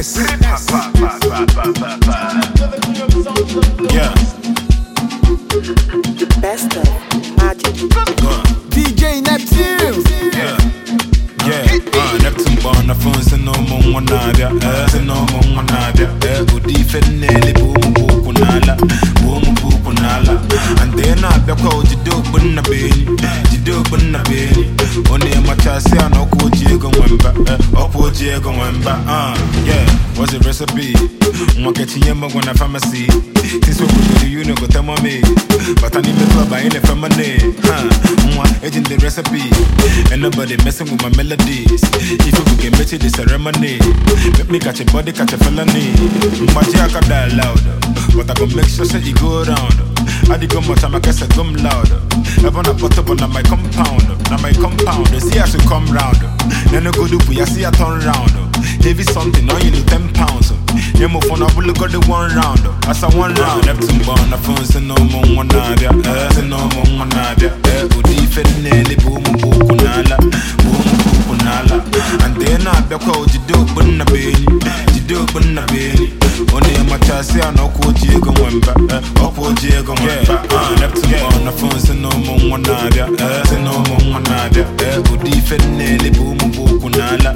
Witness. Yeah. Best of magic. Go. DJ Neptune. Yeah. Yeah. Uh, Neptune born the phone say no more one nadia. Eh, say no more one nadia. Eh, udi fenele boom boom kunala. Boom boom kunala. And then I be called jido bunna beni. Jido bunna beni. Only my chassis and oko jigo wemba. Eh, opo jigo wemba. Uh, yeah. What's the recipe? Mwa kechi yemba gwana pharmacy. Go to the uni go tell me. But I need the club, I ain't the family. Huh? Mwa agent the recipe. And nobody messing with my melodies. If you can make it the ceremony. Make me catch a body, catch a felony. Mwa jaka die loud. But I gon' make sure say you go around. I dig go much, I guess I come loud. I put up on my compound. Now my compound. They see I should come round. Then I go do I see I turn round. Heavy something, now you do 10 pounds. Yeah, move on, I will look at the one round. As I one round, Neptune born, the phone, say no more one nadia. Eh, say no more one nadia. Eh, Udi fenele, boom, boom, kunala. Boom, boom, kunala. And then I be called Jido, bunna beni. Jido, bunna beni. Only a matasi, I know, ko Diego Wemba. Eh, opo Diego Wemba. Uh, Neptune born, the phone, say no more one nadia. Eh, say no more one nadia. Eh, Udi fenele, boom, boom, kunala.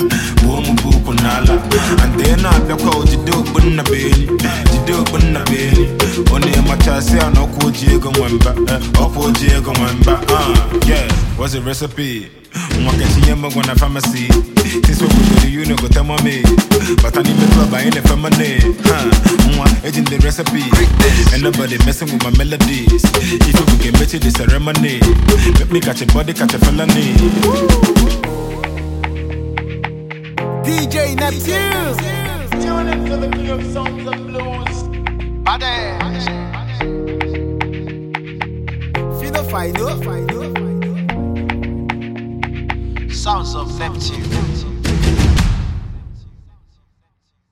Beni. Jido, bunna beni. Only a matasi, I know, ko Diego Wemba. Eh, opo Diego Wemba. Uh, yeah, what's the recipe? Mwakati yemba gwana pharmacy. Since we go to the uni, go tell me. But I need the club, I ain't the family. Huh? Mwa, agent the recipe. And nobody messing with my melodies. If you can make it the ceremony. Make me catch a body, catch a felony. DJ Neptune. Tune into the king of songs and blues. Badass. Phyno Phyno. Sounds of Neptune.